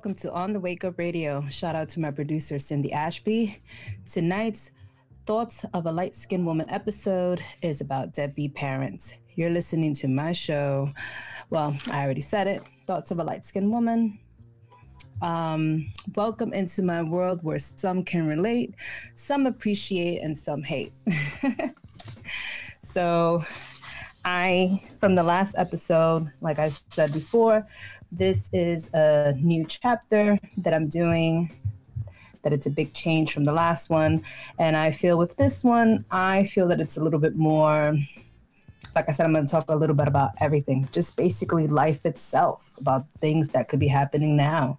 Welcome to On the Wake Up Radio. Shout out to my producer, Cindy Ashby. Tonight's Thoughts of a Light Skinned Woman episode is about deadbeat parents. You're listening to my show. Well, I already said it Thoughts of a Light Skinned Woman. Um, welcome into my world where some can relate, some appreciate, and some hate. so, I, from the last episode, like I said before, this is a new chapter that I'm doing, that it's a big change from the last one. And I feel with this one, I feel that it's a little bit more, like I said, I'm going to talk a little bit about everything, just basically life itself, about things that could be happening now,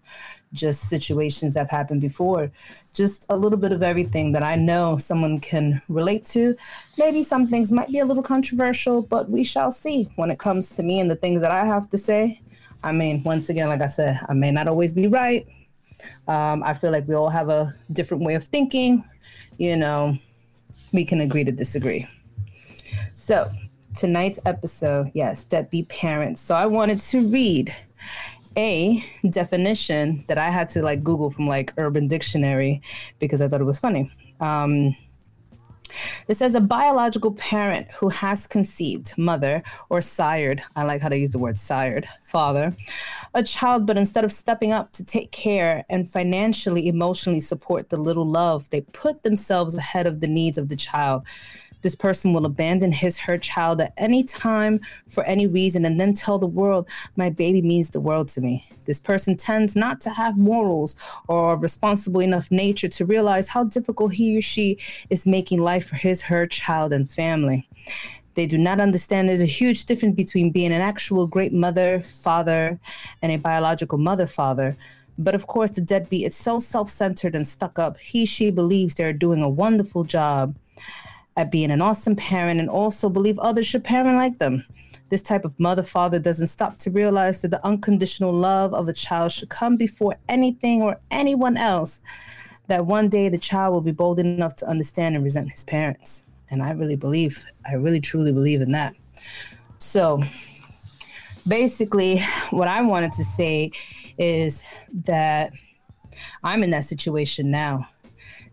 just situations that have happened before, just a little bit of everything that I know someone can relate to. Maybe some things might be a little controversial, but we shall see when it comes to me and the things that I have to say. I mean, once again, like I said, I may not always be right. Um, I feel like we all have a different way of thinking. You know, we can agree to disagree. So, tonight's episode, yes, deadbeat parents. So, I wanted to read a definition that I had to like Google from like Urban Dictionary because I thought it was funny. Um, it says a biological parent who has conceived, mother, or sired, I like how they use the word sired, father, a child, but instead of stepping up to take care and financially, emotionally support the little love, they put themselves ahead of the needs of the child. This person will abandon his, her child at any time for any reason and then tell the world, my baby means the world to me. This person tends not to have morals or responsible enough nature to realize how difficult he or she is making life for his, her child and family. They do not understand there's a huge difference between being an actual great mother, father, and a biological mother, father. But of course, the deadbeat is so self centered and stuck up. He, she believes they're doing a wonderful job at being an awesome parent and also believe others should parent like them. This type of mother father doesn't stop to realize that the unconditional love of a child should come before anything or anyone else. That one day the child will be bold enough to understand and resent his parents. And I really believe, I really truly believe in that. So basically, what I wanted to say is that I'm in that situation now.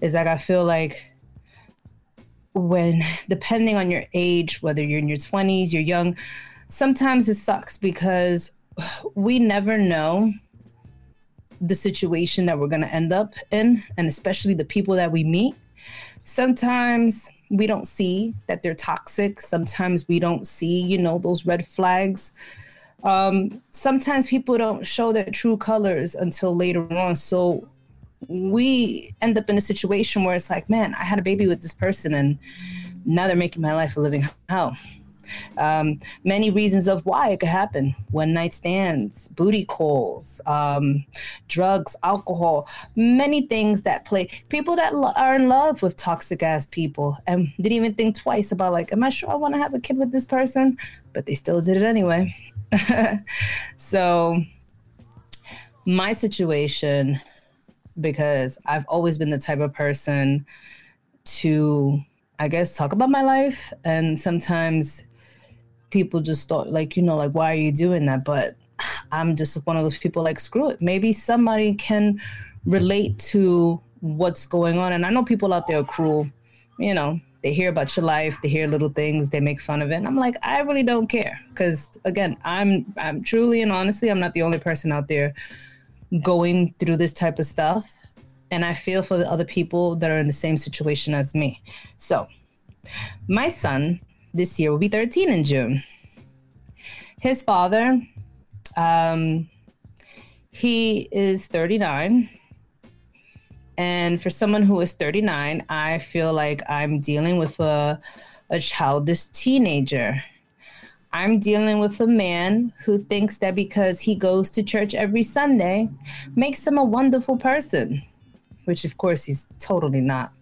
Is like I feel like when depending on your age, whether you're in your 20s, you're young, sometimes it sucks because we never know the situation that we're going to end up in, and especially the people that we meet. Sometimes we don't see that they're toxic. Sometimes we don't see, you know, those red flags. Um, sometimes people don't show their true colors until later on. So we end up in a situation where it's like, man, I had a baby with this person and now they're making my life a living hell. Um, many reasons of why it could happen one night stands, booty calls, um, drugs, alcohol, many things that play. People that lo- are in love with toxic ass people and didn't even think twice about, like, am I sure I want to have a kid with this person? But they still did it anyway. so, my situation because I've always been the type of person to, I guess, talk about my life. And sometimes people just thought, like, you know, like, why are you doing that? But I'm just one of those people like, screw it. Maybe somebody can relate to what's going on. And I know people out there are cruel, you know, they hear about your life, they hear little things, they make fun of it. And I'm like, I really don't care. Cause again, I'm I'm truly and honestly, I'm not the only person out there going through this type of stuff. And I feel for the other people that are in the same situation as me. So, my son this year will be 13 in June. His father, um, he is 39. And for someone who is 39, I feel like I'm dealing with a, a childish teenager. I'm dealing with a man who thinks that because he goes to church every Sunday makes him a wonderful person, which of course he's totally not.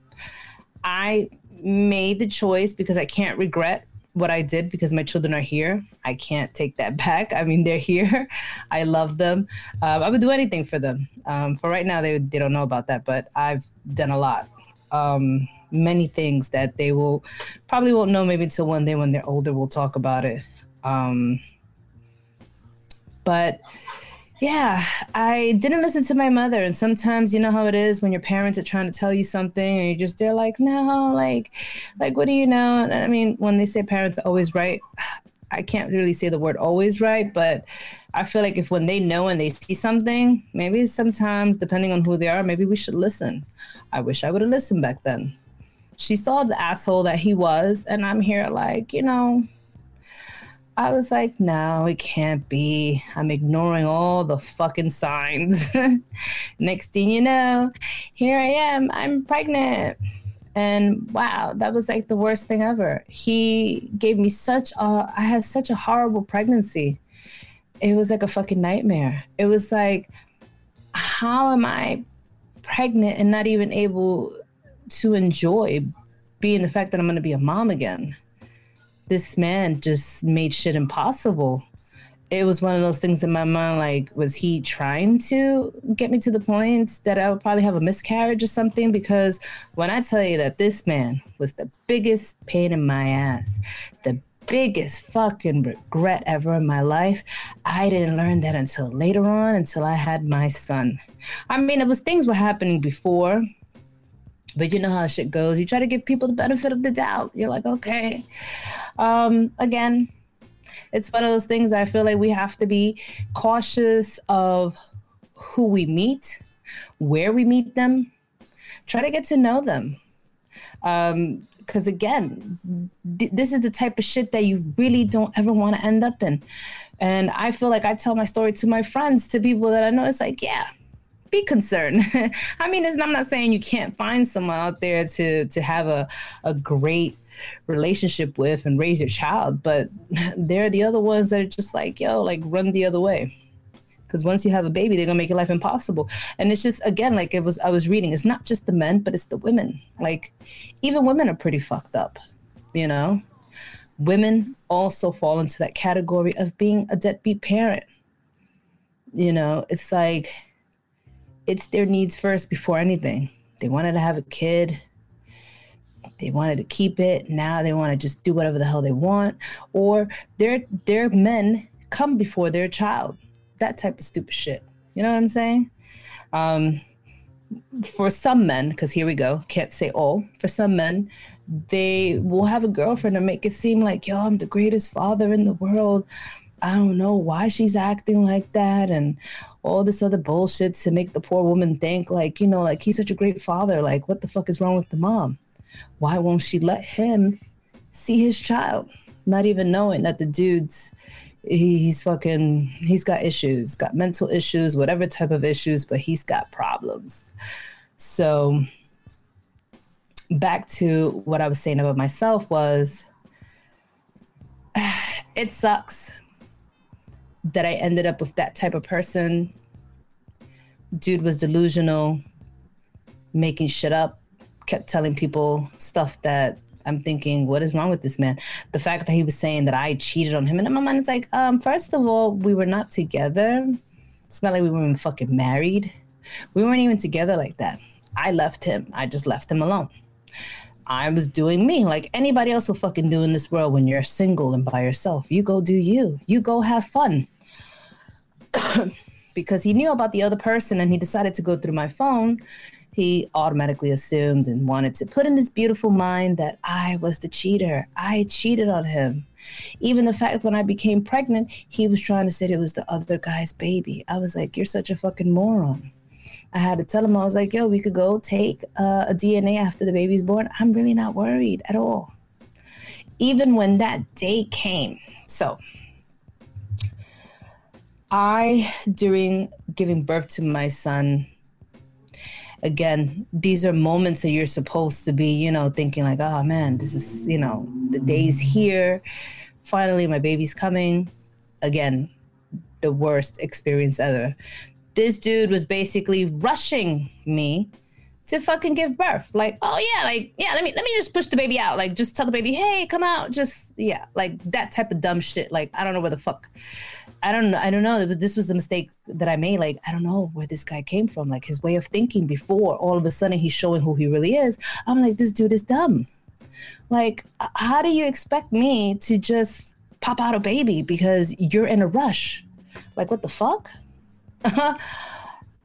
I made the choice because I can't regret what I did because my children are here. I can't take that back. I mean, they're here. I love them. Um, I would do anything for them. Um, for right now, they, they don't know about that, but I've done a lot. Um, many things that they will probably won't know maybe until one day when they're older, we'll talk about it. Um, but yeah, I didn't listen to my mother. And sometimes you know how it is when your parents are trying to tell you something and you just they're like, no, like, like what do you know? And I mean, when they say parents are always right, I can't really say the word always right, but I feel like if when they know and they see something, maybe sometimes depending on who they are, maybe we should listen. I wish I would have listened back then. She saw the asshole that he was, and I'm here like, you know, I was like, no, it can't be. I'm ignoring all the fucking signs. Next thing you know, here I am. I'm pregnant. And wow, that was like the worst thing ever. He gave me such a, I had such a horrible pregnancy. It was like a fucking nightmare. It was like, how am I pregnant and not even able to enjoy being the fact that I'm going to be a mom again? This man just made shit impossible. It was one of those things in my mind like, was he trying to get me to the point that I would probably have a miscarriage or something? Because when I tell you that this man was the biggest pain in my ass, the biggest fucking regret ever in my life. I didn't learn that until later on, until I had my son. I mean, it was things were happening before, but you know how shit goes. You try to give people the benefit of the doubt. You're like, okay. Um, again, it's one of those things I feel like we have to be cautious of who we meet, where we meet them, try to get to know them. Um, because again, this is the type of shit that you really don't ever want to end up in. And I feel like I tell my story to my friends, to people that I know. It's like, yeah, be concerned. I mean, I'm not saying you can't find someone out there to to have a a great relationship with and raise your child, but they're the other ones that are just like, yo, like run the other way. Because once you have a baby, they're gonna make your life impossible. And it's just again, like it was I was reading, it's not just the men, but it's the women. Like even women are pretty fucked up, you know? Women also fall into that category of being a deadbeat parent. You know, it's like it's their needs first before anything. They wanted to have a kid. They wanted to keep it. Now they want to just do whatever the hell they want. Or their their men come before their child. That type of stupid shit. You know what I'm saying? Um, for some men, because here we go, can't say all. For some men, they will have a girlfriend and make it seem like, yo, I'm the greatest father in the world. I don't know why she's acting like that and all this other bullshit to make the poor woman think like, you know, like he's such a great father. Like, what the fuck is wrong with the mom? Why won't she let him see his child? Not even knowing that the dude's he's fucking he's got issues, got mental issues, whatever type of issues, but he's got problems. So back to what I was saying about myself was it sucks that I ended up with that type of person. Dude was delusional, making shit up, kept telling people stuff that I'm thinking, what is wrong with this man? The fact that he was saying that I cheated on him, and in my mind, it's like, um, first of all, we were not together. It's not like we were even fucking married. We weren't even together like that. I left him. I just left him alone. I was doing me like anybody else will fucking do in this world when you're single and by yourself. You go do you. You go have fun. because he knew about the other person and he decided to go through my phone, he automatically assumed and wanted to put in his beautiful mind that I was the cheater. I cheated on him. Even the fact when I became pregnant, he was trying to say it was the other guy's baby. I was like, You're such a fucking moron. I had to tell him, I was like, Yo, we could go take uh, a DNA after the baby's born. I'm really not worried at all. Even when that day came. So, I, during giving birth to my son, again, these are moments that you're supposed to be, you know, thinking like, oh man, this is, you know, the day's here. Finally, my baby's coming. Again, the worst experience ever. This dude was basically rushing me to fucking give birth. Like, oh yeah, like yeah, let me let me just push the baby out. Like, just tell the baby, hey, come out. Just yeah, like that type of dumb shit. Like, I don't know where the fuck I don't know. I don't know. Was, this was the mistake that I made. Like, I don't know where this guy came from. Like his way of thinking before all of a sudden he's showing who he really is. I'm like, this dude is dumb. Like, how do you expect me to just pop out a baby because you're in a rush? Like, what the fuck?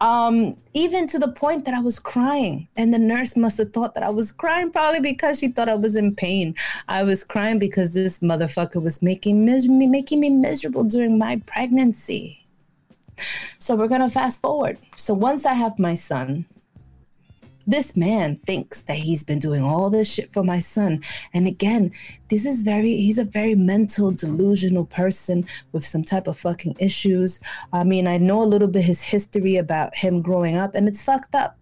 um, even to the point that I was crying. And the nurse must have thought that I was crying, probably because she thought I was in pain. I was crying because this motherfucker was making mis- me making me miserable during my pregnancy. So we're gonna fast forward. So once I have my son, this man thinks that he's been doing all this shit for my son. And again, this is very, he's a very mental, delusional person with some type of fucking issues. I mean, I know a little bit his history about him growing up, and it's fucked up.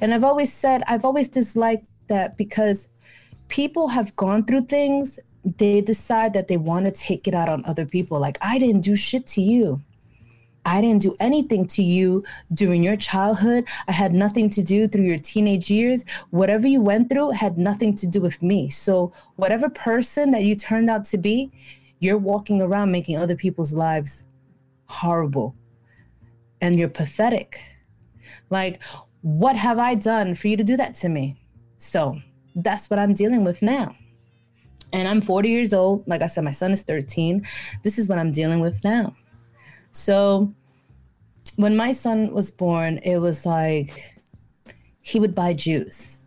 And I've always said, I've always disliked that because people have gone through things, they decide that they want to take it out on other people. Like, I didn't do shit to you. I didn't do anything to you during your childhood. I had nothing to do through your teenage years. Whatever you went through had nothing to do with me. So, whatever person that you turned out to be, you're walking around making other people's lives horrible. And you're pathetic. Like, what have I done for you to do that to me? So, that's what I'm dealing with now. And I'm 40 years old. Like I said, my son is 13. This is what I'm dealing with now. So when my son was born, it was like he would buy juice.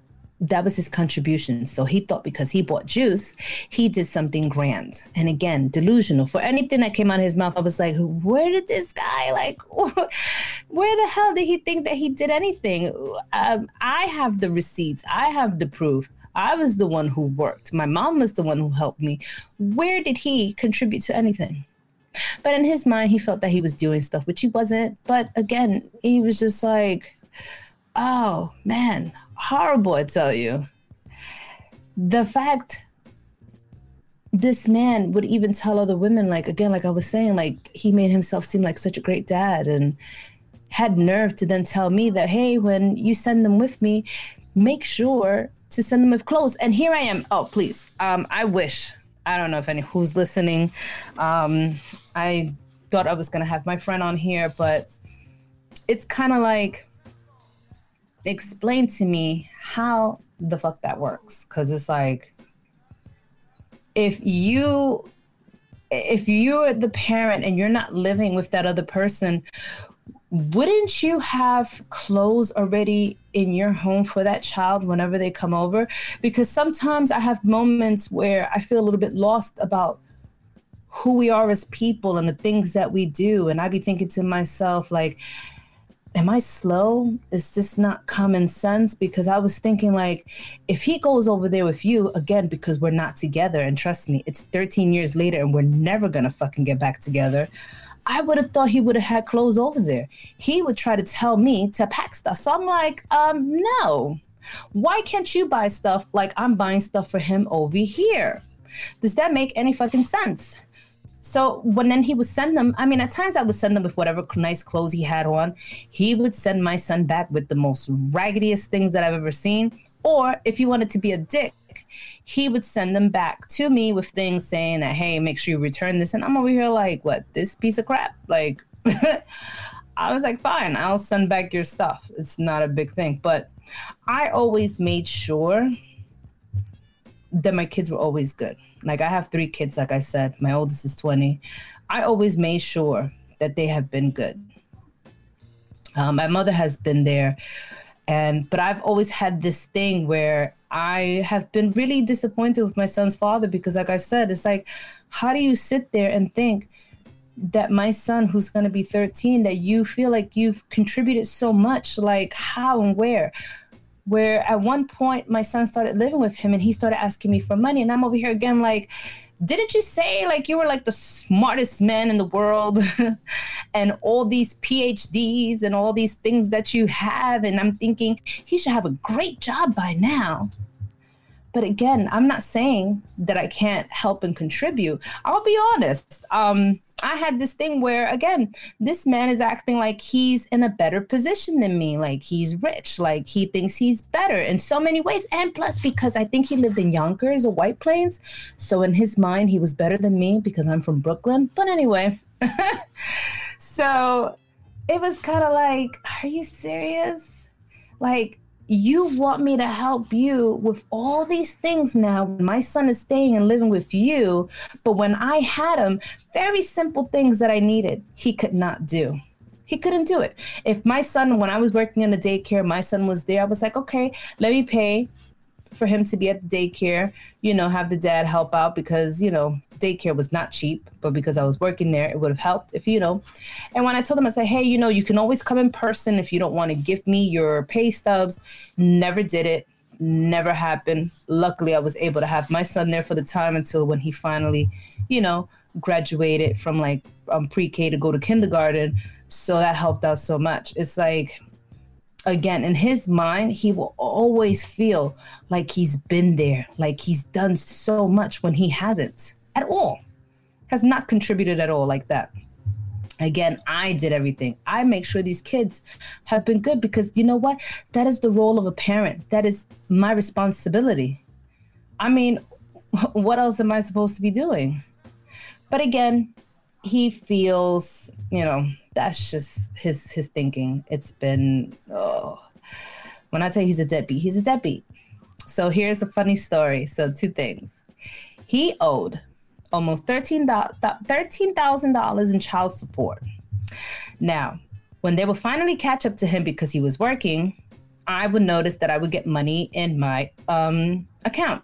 That was his contribution. So he thought because he bought juice, he did something grand. And again, delusional. For anything that came out of his mouth, I was like, where did this guy, like, where the hell did he think that he did anything? Um, I have the receipts, I have the proof. I was the one who worked. My mom was the one who helped me. Where did he contribute to anything? But in his mind, he felt that he was doing stuff, which he wasn't. But again, he was just like, oh man, horrible, I tell you. The fact this man would even tell other women, like, again, like I was saying, like, he made himself seem like such a great dad and had nerve to then tell me that, hey, when you send them with me, make sure to send them with clothes. And here I am. Oh, please. Um, I wish I don't know if any who's listening. Um, I thought I was gonna have my friend on here, but it's kind of like explain to me how the fuck that works, because it's like if you if you're the parent and you're not living with that other person wouldn't you have clothes already in your home for that child whenever they come over? Because sometimes I have moments where I feel a little bit lost about who we are as people and the things that we do. And I'd be thinking to myself, like, am I slow? Is this not common sense? Because I was thinking, like, if he goes over there with you, again, because we're not together, and trust me, it's 13 years later and we're never gonna fucking get back together. I would have thought he would have had clothes over there. He would try to tell me to pack stuff. So I'm like, um, no. Why can't you buy stuff like I'm buying stuff for him over here? Does that make any fucking sense? So when then he would send them, I mean, at times I would send them with whatever nice clothes he had on. He would send my son back with the most raggediest things that I've ever seen. Or if he wanted to be a dick, he would send them back to me with things saying that, hey, make sure you return this. And I'm over here like, what, this piece of crap? Like, I was like, fine, I'll send back your stuff. It's not a big thing. But I always made sure that my kids were always good. Like, I have three kids, like I said, my oldest is 20. I always made sure that they have been good. Um, my mother has been there and but i've always had this thing where i have been really disappointed with my son's father because like i said it's like how do you sit there and think that my son who's going to be 13 that you feel like you've contributed so much like how and where where at one point my son started living with him and he started asking me for money and i'm over here again like didn't you say like you were like the smartest man in the world and all these PhDs and all these things that you have? And I'm thinking he should have a great job by now. But again, I'm not saying that I can't help and contribute. I'll be honest. Um, I had this thing where, again, this man is acting like he's in a better position than me, like he's rich, like he thinks he's better in so many ways. And plus, because I think he lived in Yonkers or White Plains. So in his mind, he was better than me because I'm from Brooklyn. But anyway, so it was kind of like, are you serious? Like, you want me to help you with all these things now. My son is staying and living with you. But when I had him, very simple things that I needed, he could not do. He couldn't do it. If my son, when I was working in the daycare, my son was there, I was like, okay, let me pay for him to be at the daycare, you know, have the dad help out because, you know, daycare was not cheap, but because I was working there, it would have helped if, you know. And when I told him, I said, hey, you know, you can always come in person if you don't want to give me your pay stubs. Never did it. Never happened. Luckily, I was able to have my son there for the time until when he finally, you know, graduated from like um, pre K to go to kindergarten. So that helped out so much. It's like, again, in his mind, he will always feel like he's been there, like he's done so much when he hasn't at all, has not contributed at all like that. Again, I did everything. I make sure these kids have been good because you know what? That is the role of a parent. That is my responsibility. I mean, what else am I supposed to be doing? But again, he feels, you know, that's just his his thinking. It's been oh, when I tell you he's a deadbeat, he's a deadbeat. So here's a funny story. So two things. He owed almost thirteen thousand dollars in child support. Now, when they would finally catch up to him because he was working, I would notice that I would get money in my um, account.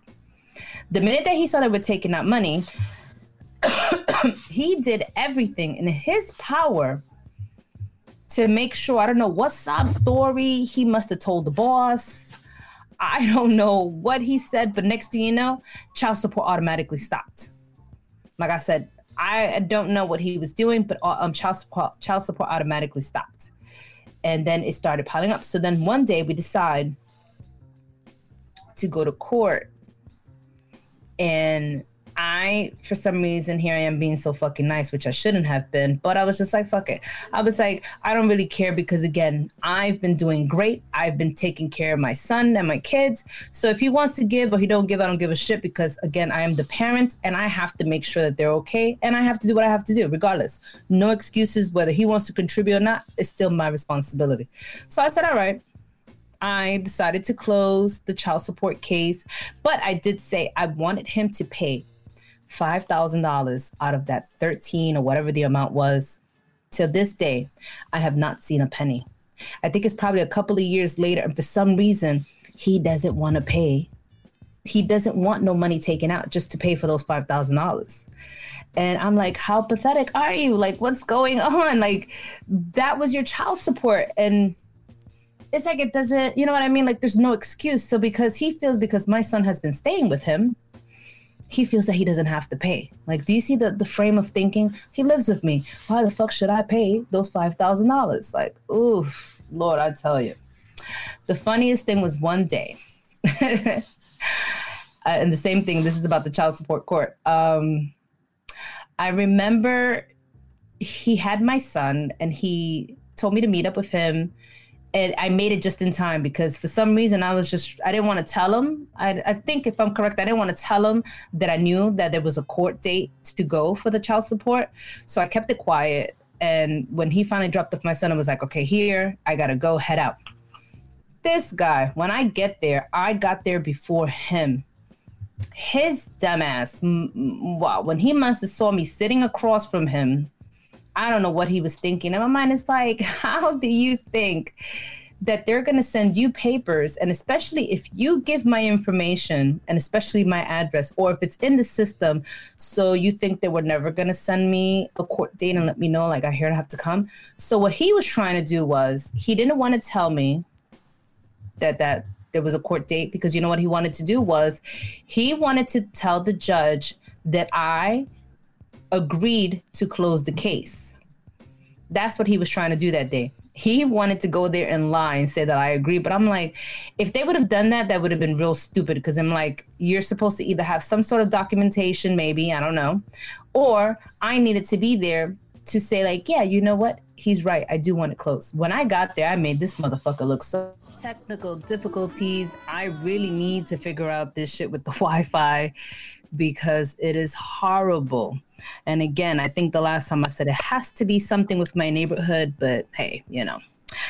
The minute that he saw they were taking out money, he did everything in his power to make sure I don't know what sob story he must have told the boss. I don't know what he said, but next thing you know, child support automatically stopped. Like I said, I don't know what he was doing, but uh, um, child support child support automatically stopped, and then it started piling up. So then one day we decide to go to court, and I, for some reason, here I am being so fucking nice, which I shouldn't have been, but I was just like, fuck it. I was like, I don't really care because, again, I've been doing great. I've been taking care of my son and my kids. So if he wants to give or he don't give, I don't give a shit because, again, I am the parent and I have to make sure that they're okay and I have to do what I have to do, regardless. No excuses, whether he wants to contribute or not, it's still my responsibility. So I said, all right. I decided to close the child support case, but I did say I wanted him to pay $5,000 out of that 13 or whatever the amount was. To this day, I have not seen a penny. I think it's probably a couple of years later, and for some reason, he doesn't want to pay. He doesn't want no money taken out just to pay for those $5,000. And I'm like, how pathetic are you? Like, what's going on? Like, that was your child support. And it's like, it doesn't, you know what I mean? Like, there's no excuse. So, because he feels because my son has been staying with him, he feels that he doesn't have to pay. Like, do you see the, the frame of thinking? He lives with me. Why the fuck should I pay those $5,000? Like, oof, Lord, I tell you. The funniest thing was one day, uh, and the same thing, this is about the child support court. Um, I remember he had my son and he told me to meet up with him and I made it just in time because for some reason I was just I didn't want to tell him. I, I think if I'm correct, I didn't want to tell him that I knew that there was a court date to go for the child support. So I kept it quiet. And when he finally dropped off my son, I was like, okay, here I gotta go, head out. This guy, when I get there, I got there before him. His dumbass, wow, when he must have saw me sitting across from him I don't know what he was thinking. And my mind is like, how do you think that they're going to send you papers? And especially if you give my information and especially my address, or if it's in the system, so you think they were never going to send me a court date and let me know, like, I hear I have to come. So what he was trying to do was he didn't want to tell me that that there was a court date because you know what he wanted to do was he wanted to tell the judge that I agreed to close the case. That's what he was trying to do that day. He wanted to go there and lie and say that I agree. But I'm like, if they would have done that, that would have been real stupid because I'm like, you're supposed to either have some sort of documentation, maybe, I don't know, or I needed to be there to say, like, yeah, you know what? He's right. I do want it close. When I got there, I made this motherfucker look so technical difficulties. I really need to figure out this shit with the Wi Fi because it is horrible. And again, I think the last time I said it has to be something with my neighborhood, but hey, you know.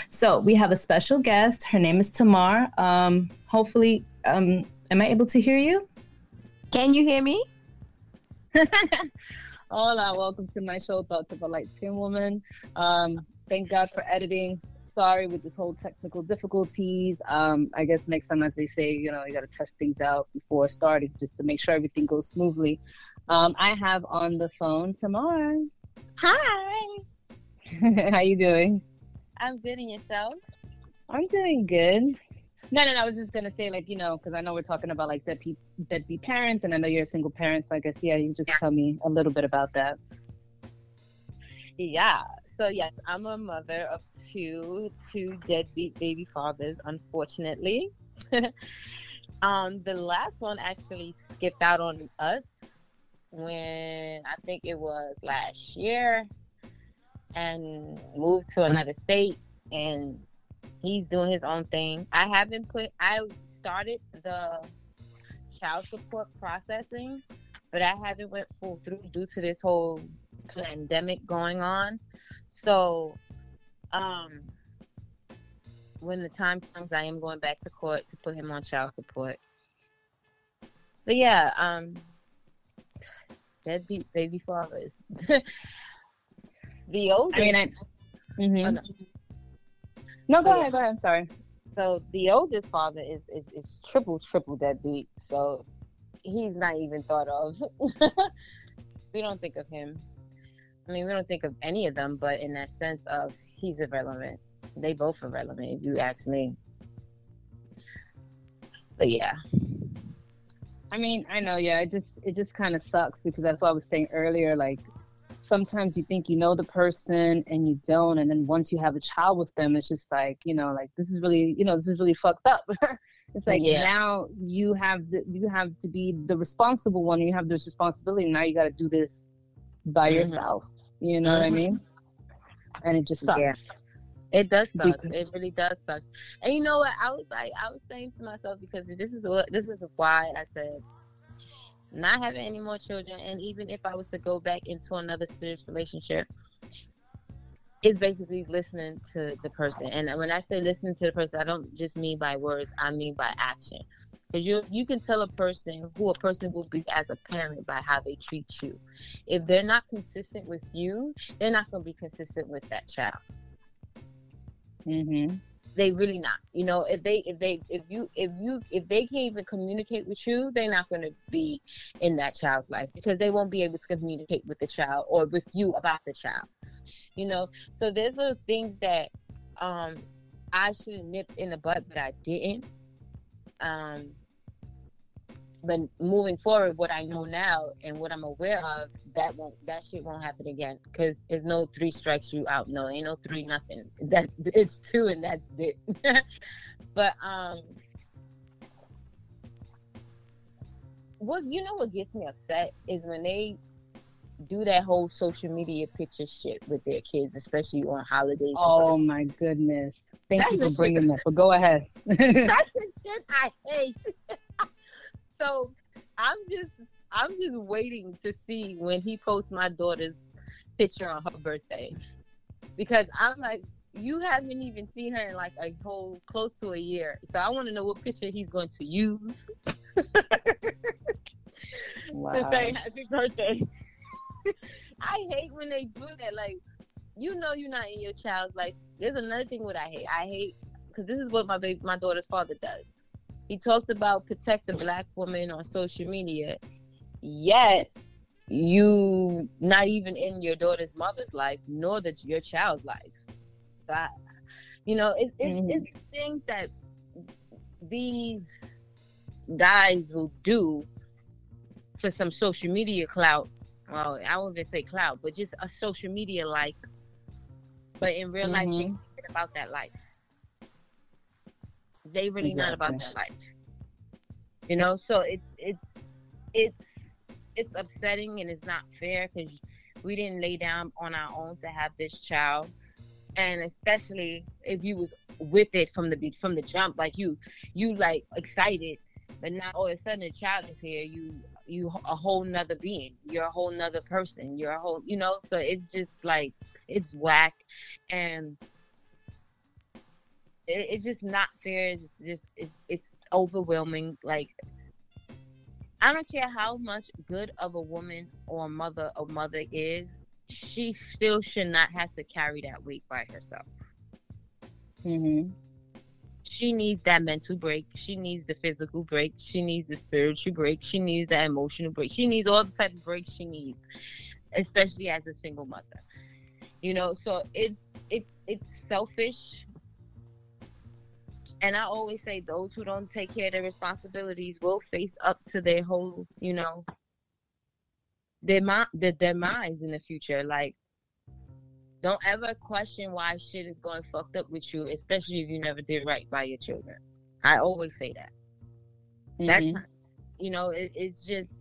So we have a special guest. Her name is Tamar. Um, hopefully, um, am I able to hear you? Can you hear me? Hola, welcome to my show, Thoughts of a Light Skin Woman. Um, thank God for editing. Sorry with this whole technical difficulties. Um, I guess next time, as they say, you know, you got to test things out before starting, just to make sure everything goes smoothly. Um, I have on the phone Tamar. Hi. How you doing? I'm good and yourself? I'm doing good. No, no, no. I was just gonna say, like, you know, because I know we're talking about like deadbeat, deadbeat parents, and I know you're a single parent, so I guess yeah, you just tell me a little bit about that. Yeah. So yes, I'm a mother of two, two deadbeat baby fathers, unfortunately. um, the last one actually skipped out on us when I think it was last year, and moved to another state and he's doing his own thing. I haven't put I started the child support processing, but I haven't went full through due to this whole pandemic going on. So um when the time comes I am going back to court to put him on child support. But yeah, um deadbeat baby fathers. the oldest I mean I mm-hmm. oh, no. No, go ahead. Go ahead. I'm sorry. So the oldest father is is, is triple triple deadbeat. So he's not even thought of. we don't think of him. I mean, we don't think of any of them, but in that sense of he's irrelevant. They both are relevant, if you ask me. But yeah. I mean, I know, yeah. It just it just kind of sucks because that's what I was saying earlier. Like sometimes you think you know the person and you don't and then once you have a child with them it's just like you know like this is really you know this is really fucked up it's like yeah. now you have the, you have to be the responsible one you have this responsibility now you got to do this by mm-hmm. yourself you know mm-hmm. what i mm-hmm. mean and it just sucks yeah. It does suck. it really does suck. And you know what? I was like, I was saying to myself because this is what this is why I said not having any more children, and even if I was to go back into another serious relationship, it's basically listening to the person. And when I say listening to the person, I don't just mean by words, I mean by action. Because you you can tell a person who a person will be as a parent by how they treat you. If they're not consistent with you, they're not going to be consistent with that child. Mm-hmm they really not you know if they if they if you if you if they can't even communicate with you they're not going to be in that child's life because they won't be able to communicate with the child or with you about the child you know? So there's little things that um i should have nipped in the butt but i didn't. Um but moving forward, what I know now and what I'm aware of, that won't that shit won't happen again. Cause there's no three strikes you out. No, ain't no three nothing. That's it's two and that's it. but um, what you know what gets me upset is when they do that whole social media picture shit with their kids, especially on holidays. Oh my goodness! Thank That's you for bringing shit. that. But go ahead. That's the shit I hate. So I'm just I'm just waiting to see when he posts my daughter's picture on her birthday. Because I'm like, you haven't even seen her in like a whole close to a year. So I want to know what picture he's going to use wow. to say happy birthday. I hate when they do that. Like, you know, you're not in your child's life. There's another thing what I hate. I hate because this is what my baby, my daughter's father does. He talks about protect the black woman on social media, yet you not even in your daughter's mother's life, nor the, your child's life. That you know, it, it, mm-hmm. it's things that these guys will do for some social media clout. Well, I won't even say clout, but just a social media like. But in real mm-hmm. life, about that life. They really exactly. not about that life. You know, so it's it's it's it's upsetting and it's not fair because we didn't lay down on our own to have this child, and especially if you was with it from the from the jump, like you you like excited, but now all of a sudden the child is here, you you a whole nother being, you're a whole nother person, you're a whole you know, so it's just like it's whack and it, it's just not fair. It's just it, it's overwhelming. Like I don't care how much good of a woman or mother a mother is, she still should not have to carry that weight by herself. Mm-hmm. She needs that mental break. She needs the physical break. She needs the spiritual break. She needs that emotional break. She needs all the type of breaks she needs, especially as a single mother. You know, so it's it's it's selfish. And I always say those who don't take care of their responsibilities will face up to their whole, you know, their mind, their demise in the future. Like, don't ever question why shit is going fucked up with you, especially if you never did right by your children. I always say that. Mm-hmm. That's you know, it, it's just,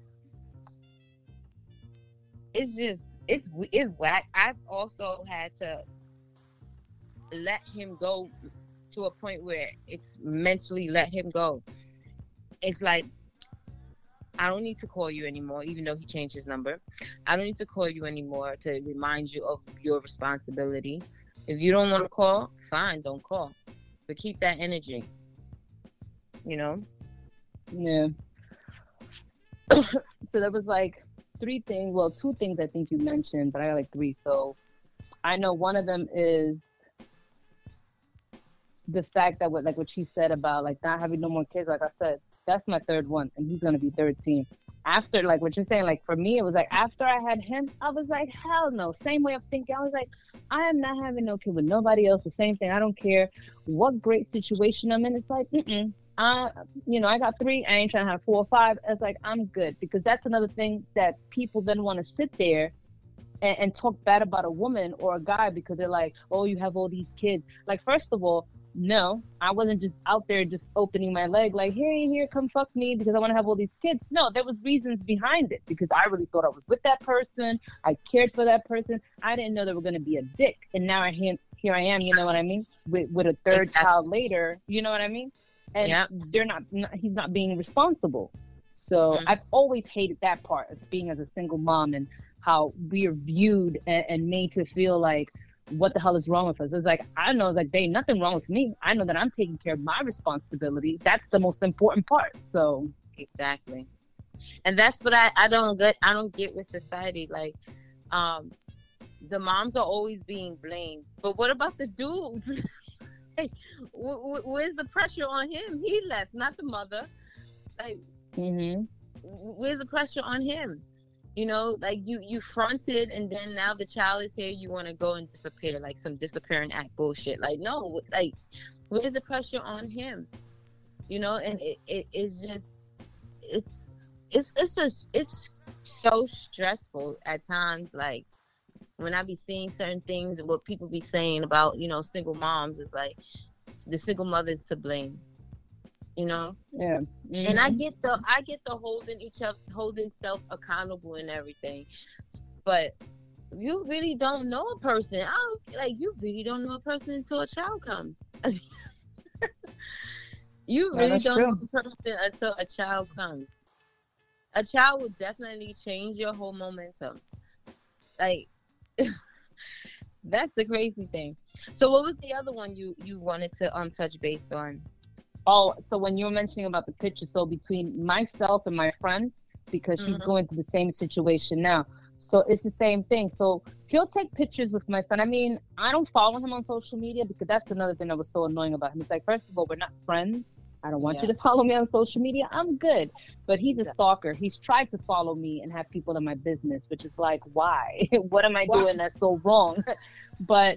it's just, it's it's whack. I've also had to let him go to a point where it's mentally let him go. It's like I don't need to call you anymore, even though he changed his number. I don't need to call you anymore to remind you of your responsibility. If you don't want to call, fine, don't call. But keep that energy. You know? Yeah. so there was like three things, well, two things I think you mentioned, but I got like three. So I know one of them is the fact that what like what she said about like not having no more kids, like I said, that's my third one, and he's gonna be 13. After like what you're saying, like for me, it was like after I had him, I was like, hell no. Same way of thinking. I was like, I am not having no kid with nobody else. The same thing. I don't care what great situation I'm in. It's like, mm I, you know, I got three. I ain't trying to have four or five. It's like I'm good because that's another thing that people then want to sit there and, and, talk bad about a woman or a guy because they're like, oh, you have all these kids. Like, first of all, no, I wasn't just out there just opening my leg like, hey, here, come fuck me because I want to have all these kids. No, there was reasons behind it because I really thought I was with that person. I cared for that person. I didn't know they were going to be a dick. And now I here, here I am, you know what I mean? With, with a third exactly. child later, you know what I mean? And yep. they're not, not, he's not being responsible. So mm-hmm. I've always hated that part as being as a single mom and how we are viewed and, and made to feel like, what the hell is wrong with us? It's like I know like they nothing wrong with me. I know that I'm taking care of my responsibility. That's the most important part. So exactly. And that's what I, I don't get I don't get with society. Like um the moms are always being blamed. But what about the dudes? hey, where's the pressure on him? He left, not the mother. Like mm-hmm. where's the pressure on him? You know like you you fronted and then now the child is here you want to go and disappear like some disappearing act bullshit. Like no like where's the pressure on him? You know and it, it it's just it's it's it's just it's so stressful at times like when i be seeing certain things and what people be saying about you know single moms is like the single mother is to blame you know? Yeah. Mm-hmm. and i mm-hmm. get the i get the holding each other holding self accountable and everything. But you really don't know a person. I don't like you really don't know a person until a child comes. You really don't true. know a person until a child comes. A child will definitely change your whole momentum. Like that's the crazy thing. So what was the other one you you wanted to um touch based on Oh, so when you were mentioning about the picture, so between myself and my friend, because she's mm-hmm. going through the same situation now. So it's the same thing. So he'll take pictures with my son. I mean, I don't follow him on social media because that's another thing that was so annoying about him. It's like, first of all, we're not friends. I don't want yeah. you to follow me on social media. I'm good. But he's a stalker. He's tried to follow me and have people in my business, which is like, why? what am I doing that's so wrong? but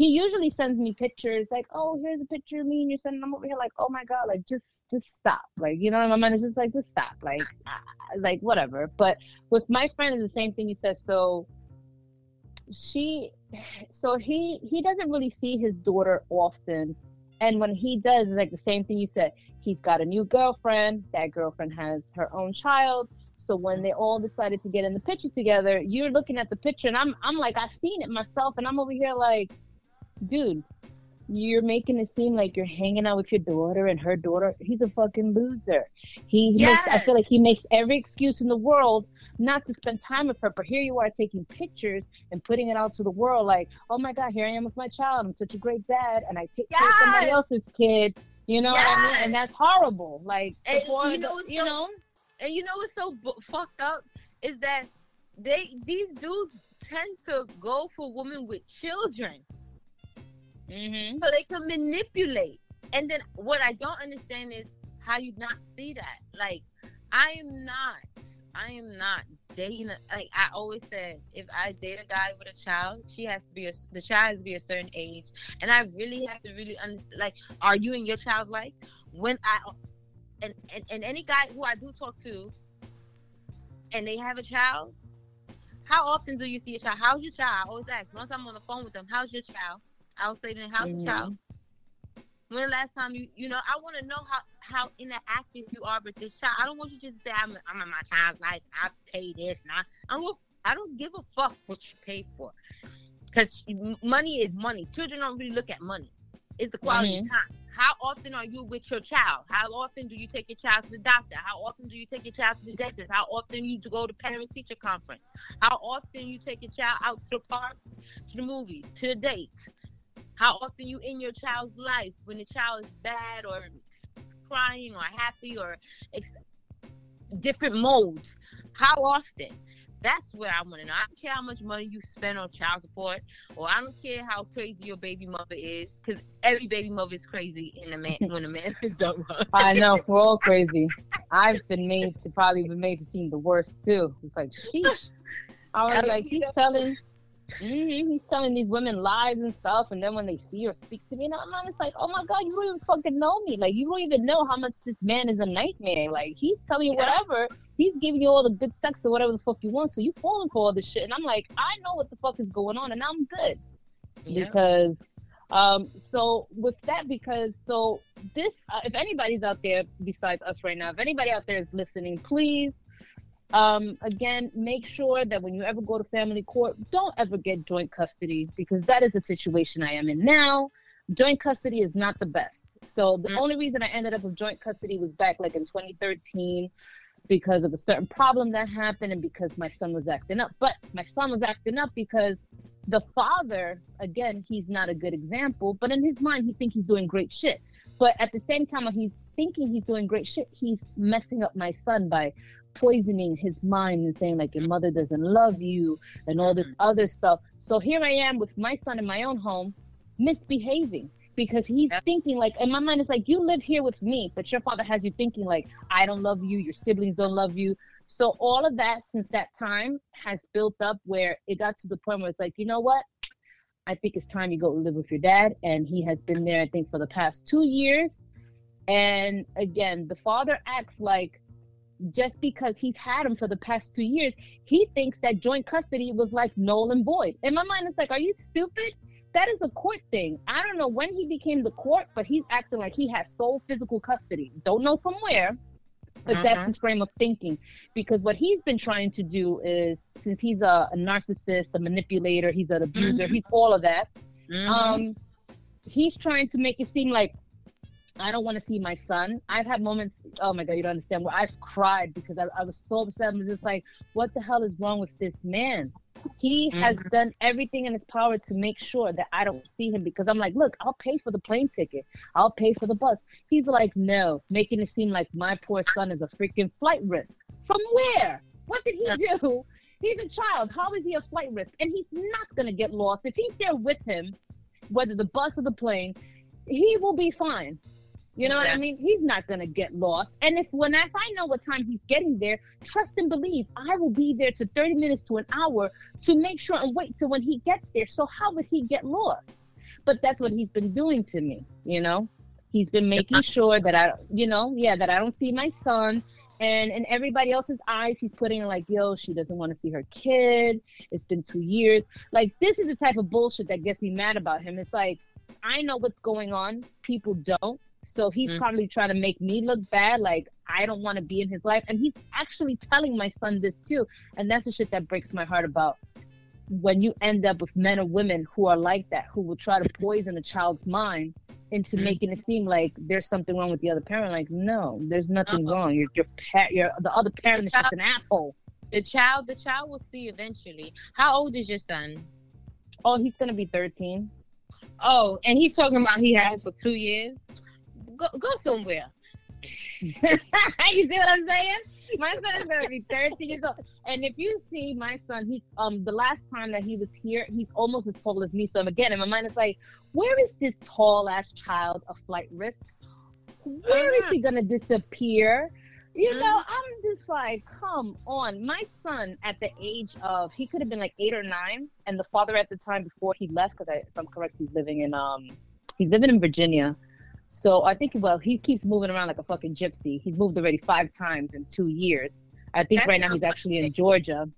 he usually sends me pictures like, oh, here's a picture of me and your son. And I'm over here like, oh my god, like just just stop, like you know, my mind is just like, just stop, like ah, like whatever. But with my friend, is the same thing you said. So she, so he he doesn't really see his daughter often, and when he does, it's like the same thing you said. He's got a new girlfriend. That girlfriend has her own child. So when they all decided to get in the picture together, you're looking at the picture, and I'm I'm like, I've seen it myself, and I'm over here like dude, you're making it seem like you're hanging out with your daughter and her daughter. He's a fucking loser. He yes. makes, I feel like he makes every excuse in the world not to spend time with her. But here you are taking pictures and putting it out to the world like, oh my God, here I am with my child. I'm such a great dad. And I take yes. care of somebody else's kid. You know yes. what I mean? And that's horrible. Like, and you know, the, you so, know, and you know what's so b- fucked up is that they these dudes tend to go for women with children. Mm-hmm. So they can manipulate. And then what I don't understand is how you not see that. Like, I am not, I am not dating. A, like I always said, if I date a guy with a child, she has to be a, the child has to be a certain age, and I really have to really understand. Like, are you in your child's life? When I and, and and any guy who I do talk to, and they have a child, how often do you see a child? How's your child? I always ask. Once I'm on the phone with them, how's your child? Say to them, how's Mhm. child? When the last time you, you know, I want to know how how interactive you are with this child. I don't want you just to say I'm I'm in my child's life. I pay this, and I I don't I don't give a fuck what you pay for, because money is money. Children don't really look at money. It's the quality of time. How often are you with your child? How often do you take your child to the doctor? How often do you take your child to the dentist? How often you go to parent teacher conference? How often you take your child out to the park, to the movies, to the date? How often you in your child's life when the child is bad or crying or happy or ex- different modes? How often? That's what I want to know. I don't care how much money you spend on child support, or I don't care how crazy your baby mother is, because every baby mother is crazy in a man when a man is done wrong. I know we're all crazy. I've been made to probably been made to seem the worst too. It's like, sheesh. I was like, he's telling, mhm, he's telling these women lies and stuff, and then when they see or speak to me, and I'm it's like, oh my god, you don't even fucking know me. Like, you don't even know how much this man is a nightmare. Like, he's telling you Yeah. whatever. He's giving you all the good sex or whatever the fuck you want. So you're falling for all this shit, and I'm like, I know what the fuck is going on, and I'm good Yeah. because um so with that because so this uh, if anybody's out there besides us right now if anybody out there is listening please um again make sure that when you ever go to family court don't ever get joint custody because that is the situation i am in now. Joint custody is not the best. So the Mm. only reason i ended up with joint custody was back like in 2013 because of a certain problem that happened and because my son was acting up. But my son was acting up because the father again he's not a good example but in his mind he thinks he's doing great shit. But at the same time when he's thinking he's doing great shit he's messing up my son by poisoning his mind and saying like your mother doesn't love you and all this mm-hmm. other stuff so here i am with my son in my own home misbehaving because he's thinking like in my mind it's like you live here with me but your father has you thinking like i don't love you your siblings don't love you so all of that since that time has built up where it got to the point where it's like, you know what? I think it's time you go live with your dad. And he has been there, I think, for the past two years. And again, the father acts like just because he's had him for the past two years, he thinks that joint custody was like null and void. In my mind, it's like, are you stupid? That is a court thing. I don't know when he became the court, but he's acting like he has sole physical custody. Don't know from where, but that's Mhm. his frame of thinking. Because what he's been trying to do is, since he's a, a narcissist, a manipulator, he's an abuser, Mhm. he's all of that. Mhm. Um, he's trying to make it seem like I don't want to see my son. I've had moments, oh my God, you don't understand, where I've cried because I, I was so upset. I was just like, what the hell is wrong with this man? He has mm-hmm. done everything in his power to make sure that I don't see him because I'm like, look, I'll pay for the plane ticket, I'll pay for the bus. He's like, no, making it seem like my poor son is a freaking flight risk. From where? What did he do? He's a child. How is he a flight risk? And he's not going to get lost. If he's there with him, whether the bus or the plane, he will be fine. You know what I mean? He's not gonna get lost. And if when if I know what time he's getting there, trust and believe I will be there to 30 minutes to an hour to make sure and wait till when he gets there. So how would he get lost? But that's what he's been doing to me, you know? He's been making sure that I you know, yeah, that I don't see my son. And in everybody else's eyes, he's putting like, yo, she doesn't want to see her kid. It's been two years. Like, this is the type of bullshit that gets me mad about him. It's like, I know what's going on. People don't. So he's Mm. probably trying to make me look bad. Like, I don't want to be in his life. And he's actually telling my son this too. And that's the shit that breaks my heart about when you end up with men or women who are like that, who will try to poison a child's mind into Mm. making it seem like there's something wrong with the other parent. Like, no, there's nothing Uh-uh. wrong. Your your pa- your the other parent is just an asshole. the child, the child will see eventually. How old is your son? Oh, he's gonna be 13. Oh, and he's talking about he had it for two years. Go, go somewhere. you see what I'm saying? my son is gonna be 13 years old. And if you see my son, he um the last time that he was here, he's almost as tall as me. So again, in my mind, it's like, where is this tall ass child of flight risk? Where is Uh-huh. he gonna disappear? You Mhm. know, I'm just like, come on. My son, at the age of, he could have been like eight or nine, and the father at the time before he left, because if I'm correct, he's living in um, he's living in Virginia. So I think, well, he keeps moving around like a fucking gypsy. He's moved already five times in two years. I think That right now he's actually in Georgia.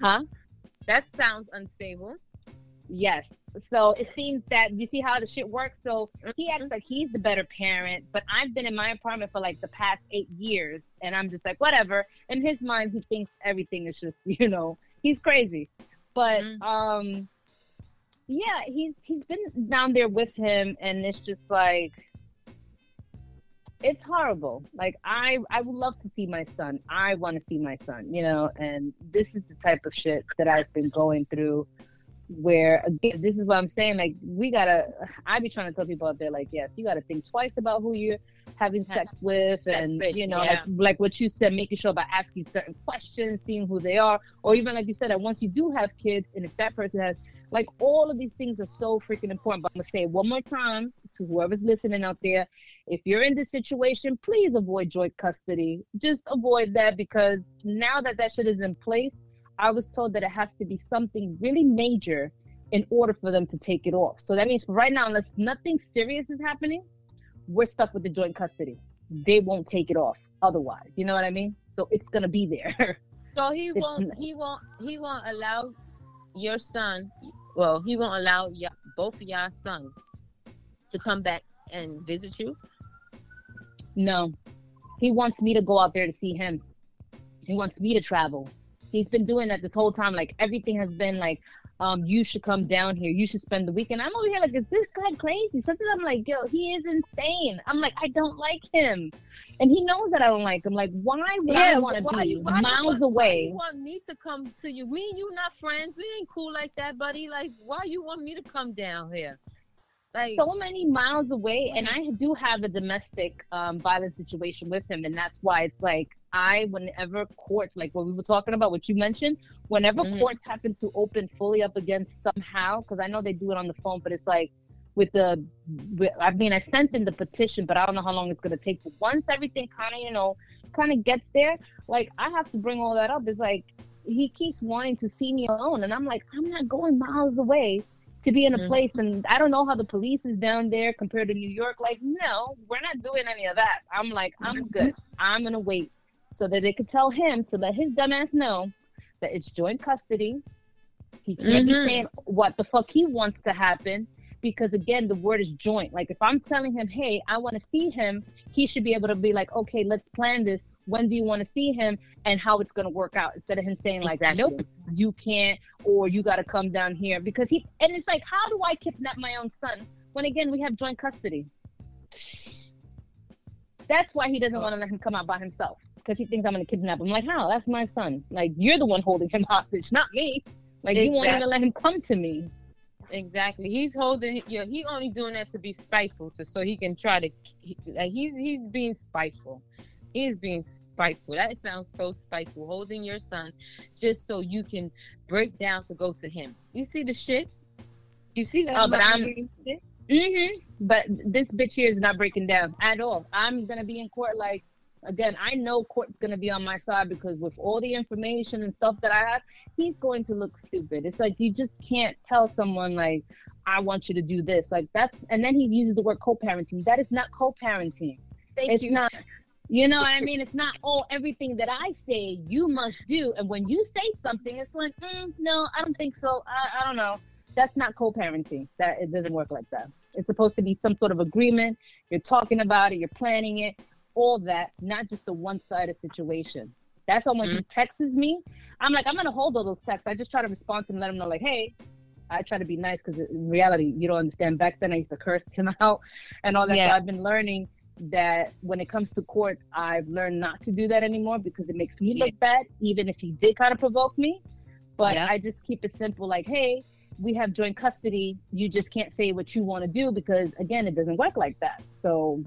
Huh? That sounds unstable. Yes. So it seems that you see how the shit works. So he acts like he's the better parent, but I've been in my apartment for like the past eight years, and I'm just like whatever. In his mind, he thinks everything is just you know he's crazy, but Mhm. um, yeah, he's he's been down there with him, and it's just like it's horrible. Like I I would love to see my son. I want to see my son, you know, and this is the type of shit that I've been going through where again this is what I'm saying. Like we gotta I be trying to tell people out there like, yes, you gotta think twice about who you're having sex with Sex and with, you know, yeah. like like what you said, making sure by asking certain questions, seeing who they are, or even like you said, that once you do have kids and if that person has like all of these things are so freaking important. But I'm gonna say it one more time to whoever's listening out there. If you're in this situation, please avoid joint custody. Just avoid that because now that that shit is in place, I was told that it has to be something really major in order for them to take it off. So that means right now, unless nothing serious is happening, we're stuck with the joint custody. They won't take it off otherwise. You know what I mean? So it's gonna be there. So he won't. He won't. He won't allow your son. Well, he won't allow y- both of y'all sons to come back and visit you. No. He wants me to go out there to see him. He wants me to travel. He's been doing that this whole time. Like everything has been like, um, you should come down here. You should spend the weekend. I'm over here like, is this guy crazy? Sometimes I'm like, yo, he is insane. I'm like, I don't like him. And he knows that I don't like him. Like, why would I want to be you- you miles Why away? you want me to come to you? We and you not friends. We ain't cool like that, buddy. Like, why you want me to come down here? Like, so many miles away and i do have a domestic um, violence situation with him and that's why it's like i whenever courts like what we were talking about what you mentioned whenever Mhm. courts happen to open fully up against somehow because i know they do it on the phone but it's like with the with, i mean i sent in the petition but i don't know how long it's going to take but once everything kind of you know kind of gets there like i have to bring all that up it's like he keeps wanting to see me alone and i'm like i'm not going miles away to be in a Mhm. place and I don't know how the police is down there compared to New York. Like, no, we're not doing any of that. I'm like, I'm good. I'm gonna wait so that they could tell him to let his dumbass know that it's joint custody. He can't Mhm. be saying what the fuck he wants to happen because again, the word is joint. Like if I'm telling him, hey, I want to see him, he should be able to be like, okay, let's plan this. When do you want to see him and how it's gonna work out? Instead of him saying like, Exactly. nope, you can't, or you got to come down here because he. And it's like, how do I kidnap my own son when again we have joint custody? That's why he doesn't want to let him come out by himself because he thinks I'm gonna kidnap him. Like, how? That's my son. Like, you're the one holding him hostage, not me. Like, you won't even let him come to me. Exactly. He's holding. Yeah, he only doing that to be spiteful, to so he can try to. He, like he's he's being spiteful. He's being spiteful. That sounds so spiteful. Holding your son just so you can break down to go to him. You see the shit. You see that? Oh, but I'm- motherfucking shit? hmm But this bitch here is not breaking down at all. I'm gonna be in court like again. I know court's gonna be on my side because with all the information and stuff that I have, he's going to look stupid. It's like you just can't tell someone like, "I want you to do this." Like that's, and then he uses the word co-parenting. That is not co-parenting. Thank it's you. not. You know what I mean? It's not all everything that I say you must do. And when you say something, it's like, mm, no, I don't think so. I, I don't know. That's not co-parenting. That it doesn't work like that. It's supposed to be some sort of agreement. You're talking about it. You're planning it. All that, not just a one-sided situation. That's why when mm-hmm. he texts me, I'm like, I'm gonna hold all those texts. I just try to respond to him, let him know, like, hey. I try to be nice because in reality, you don't understand. Back then, I used to curse him out and all that. Yeah. So I've been learning that when it comes to court, I've learned not to do that anymore because it makes me look bad, even if he did kind of provoke me. But Yeah. I just keep it simple, like, hey, we have joint custody. You just can't say what you want to do because, again, it doesn't work like that. So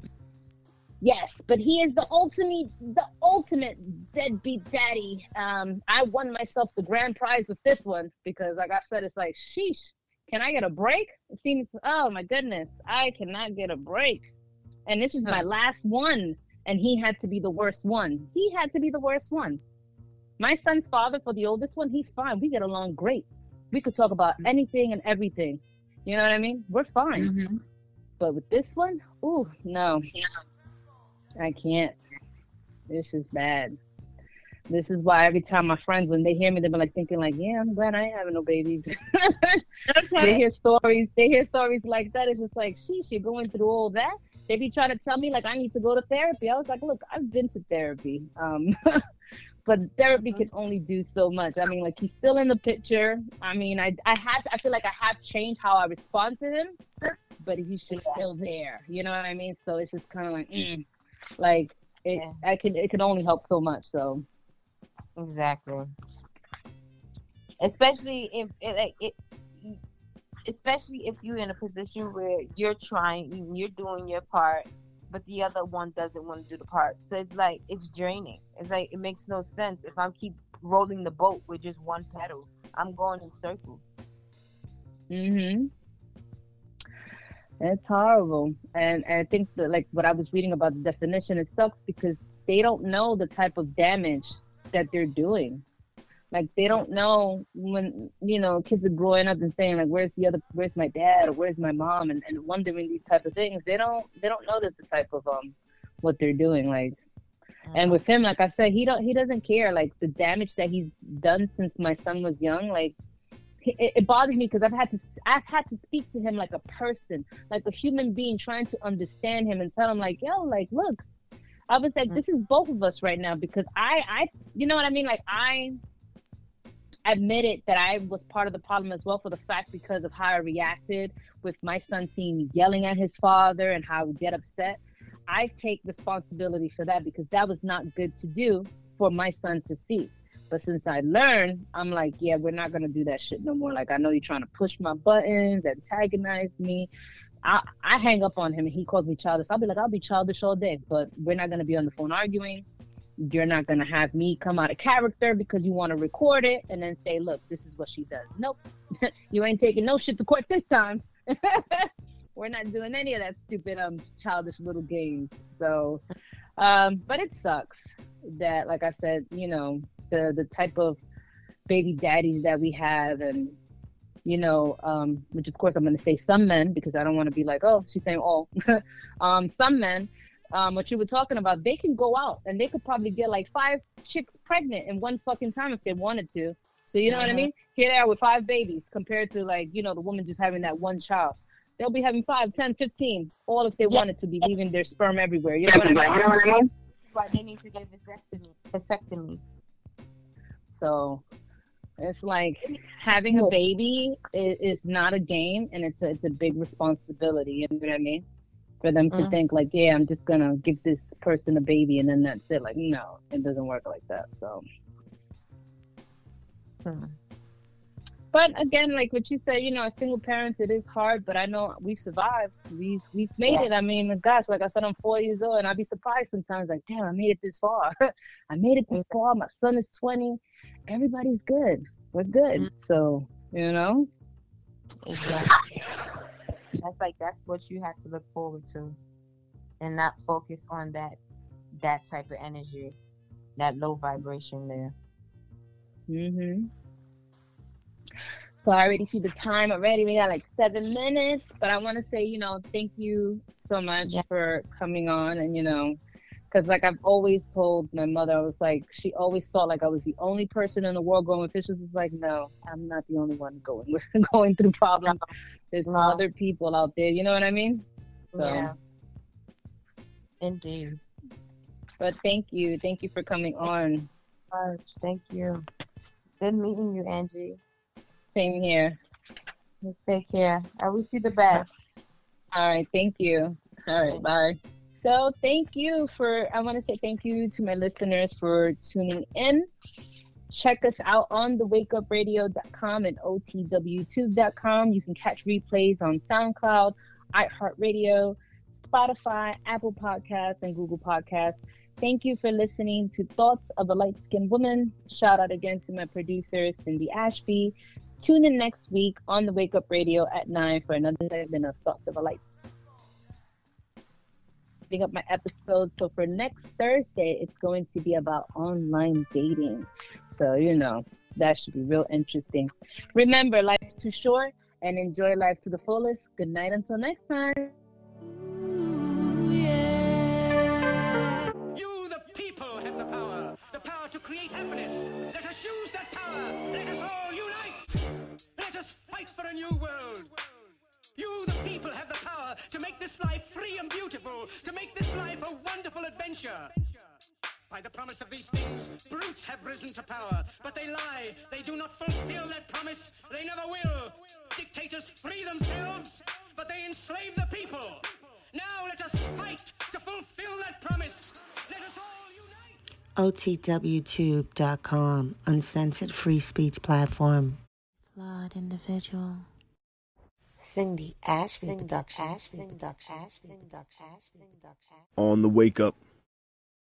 Yes, but he is the ultimate, the ultimate deadbeat daddy. Um, I won myself the grand prize with this one because, like I said, it's like, sheesh, can I get a break? It seems, oh my goodness, I cannot get a break, and this is my last one, and he had to be the worst one. He had to be the worst one. My son's father, for the oldest one, he's fine. We get along great. We could talk about anything and everything. You know what I mean? We're fine. Mm-hmm. But with this one, ooh, no. I can't. This is bad. This is why every time my friends, when they hear me, they're like thinking like, "Yeah, I'm glad I ain't having no babies." they hear stories. They hear stories like that. It's just like, "Sheesh, you're going through all that." They be trying to tell me like I need to go to therapy. I was like, "Look, I've been to therapy, um, but therapy can only do so much. I mean, like he's still in the picture. I mean, I I have I feel like I have changed how I respond to him, but he's just still there. You know what I mean? So it's just kind of like." Mm like it yeah. I can it can only help so much. So exactly. Especially if it, like it especially if you're in a position where you're trying you're doing your part but the other one doesn't want to do the part so it's like it's draining it's like it makes no sense if i'm keep rolling the boat with just one pedal i'm going in circles mm-hmm it's horrible. And, and I think that like what I was reading about the definition, it sucks because they don't know the type of damage that they're doing. Like they don't know when you know kids are growing up and saying like, "Where's the other? Where's my dad? Or where's my mom?" and, and wondering these type of things. They don't they don't notice the type of um what they're doing. Like, and with him, like I said, he don't he doesn't care. Like the damage that he's done since my son was young. Like it, it bothers me because I've had to I've had to speak to him like a person, like a human being, trying to understand him and tell him like, yo, like, look, I was like, this is both of us right now because I, I, you know what I mean? Like I admitted that I was part of the problem as well for the fact because of how I reacted with my son seeing me yelling at his father and how I would get upset. I take responsibility for that because that was not good to do for my son to see. But since I learned, I'm like, yeah, we're not gonna do that shit no more. Like I know you're trying to push my buttons, antagonize me. I, I hang up on him and he calls me childish. I'll be like, I'll be childish all day, but we're not gonna be on the phone arguing. You're not gonna have me come out of character because you want to record it and then say, look, this is what she does. Nope, you ain't taking no shit to court this time. we're not doing any of that stupid um childish little games. So, um, but it sucks that, like I said, you know, the the type of baby daddies that we have and you know um, which of course i'm going to say some men because i don't want to be like oh she's saying all. Um, some men um, what you were talking about they can go out and they could probably get like five chicks pregnant in one fucking time if they wanted to. So you know what i mean? Here they are with five babies compared to like you know the woman just having that one child. They'll be having five, ten, fifteen, all if they yeah. wanted to be leaving their sperm everywhere. You know what i mean? why they need to get vasectomy vasectomy so it's like having a baby is, is not a game and it's a, it's a big responsibility. You know what I mean? For them to mm-hmm. think like, yeah, I'm just gonna give this person a baby and then that's it. Like, no, it doesn't work like that. So. Hmm. But again, like what you said, you know, as single parents, it is hard. But I know we've survived. We've we've made yeah. it. I mean, gosh, like I said, I'm four years old, and I'd be surprised sometimes. Like, damn, I made it this far. I made it this far. My son is 20 everybody's good. We're good. Mm-hmm. So, you know? Exactly. That's like that's what you have to look forward to. And not focus on that that type of energy, that low vibration there. Mm-hmm. So I already see the time already. We got like seven minutes, but I want to say, you know, thank you so much yeah. for coming on and you know because like I've always told my mother, I was like, she always thought like I was the only person in the world going with fishes. It's like, no, I'm not the only one going going through problems. No. There's no. other people out there. You know what I mean? So. Yeah. Indeed. But thank you, thank you for coming on. Much. Thank you. Good meeting you, Angie. Same here. Take care. I wish you the best. All right. Thank you. All right. Bye. So thank you for, I want to say thank you to my listeners for tuning in. Check us out on the wakeupradio.com and otwtube.com. You can catch replays on SoundCloud, iHeartRadio, Spotify, Apple Podcasts, and Google Podcasts. Thank you for listening to Thoughts of a Light Skinned Woman. Shout out again to my producer, Cindy Ashby. Tune in next week on the Wake Up Radio at 9 for another segment of Thoughts of a Light. Up my episodes. So for next Thursday, it's going to be about online dating. So, you know, that should be real interesting. Remember, life's too short and enjoy life to the fullest. Good night until next time. You, the people, have the power. The power to create happiness. Let us use that power. Let us all unite. Let us fight for a new world. You, the people, have the power to make this life free and beautiful, to make this life a wonderful adventure. By the promise of these things, brutes have risen to power, but they lie. They do not fulfill that promise. They never will. Dictators free themselves, but they enslave the people. Now let us fight to fulfill that promise. Let us all unite. OTWTube.com, uncensored free speech platform. Flawed individual. Cindy Ashby Production. On the wake up.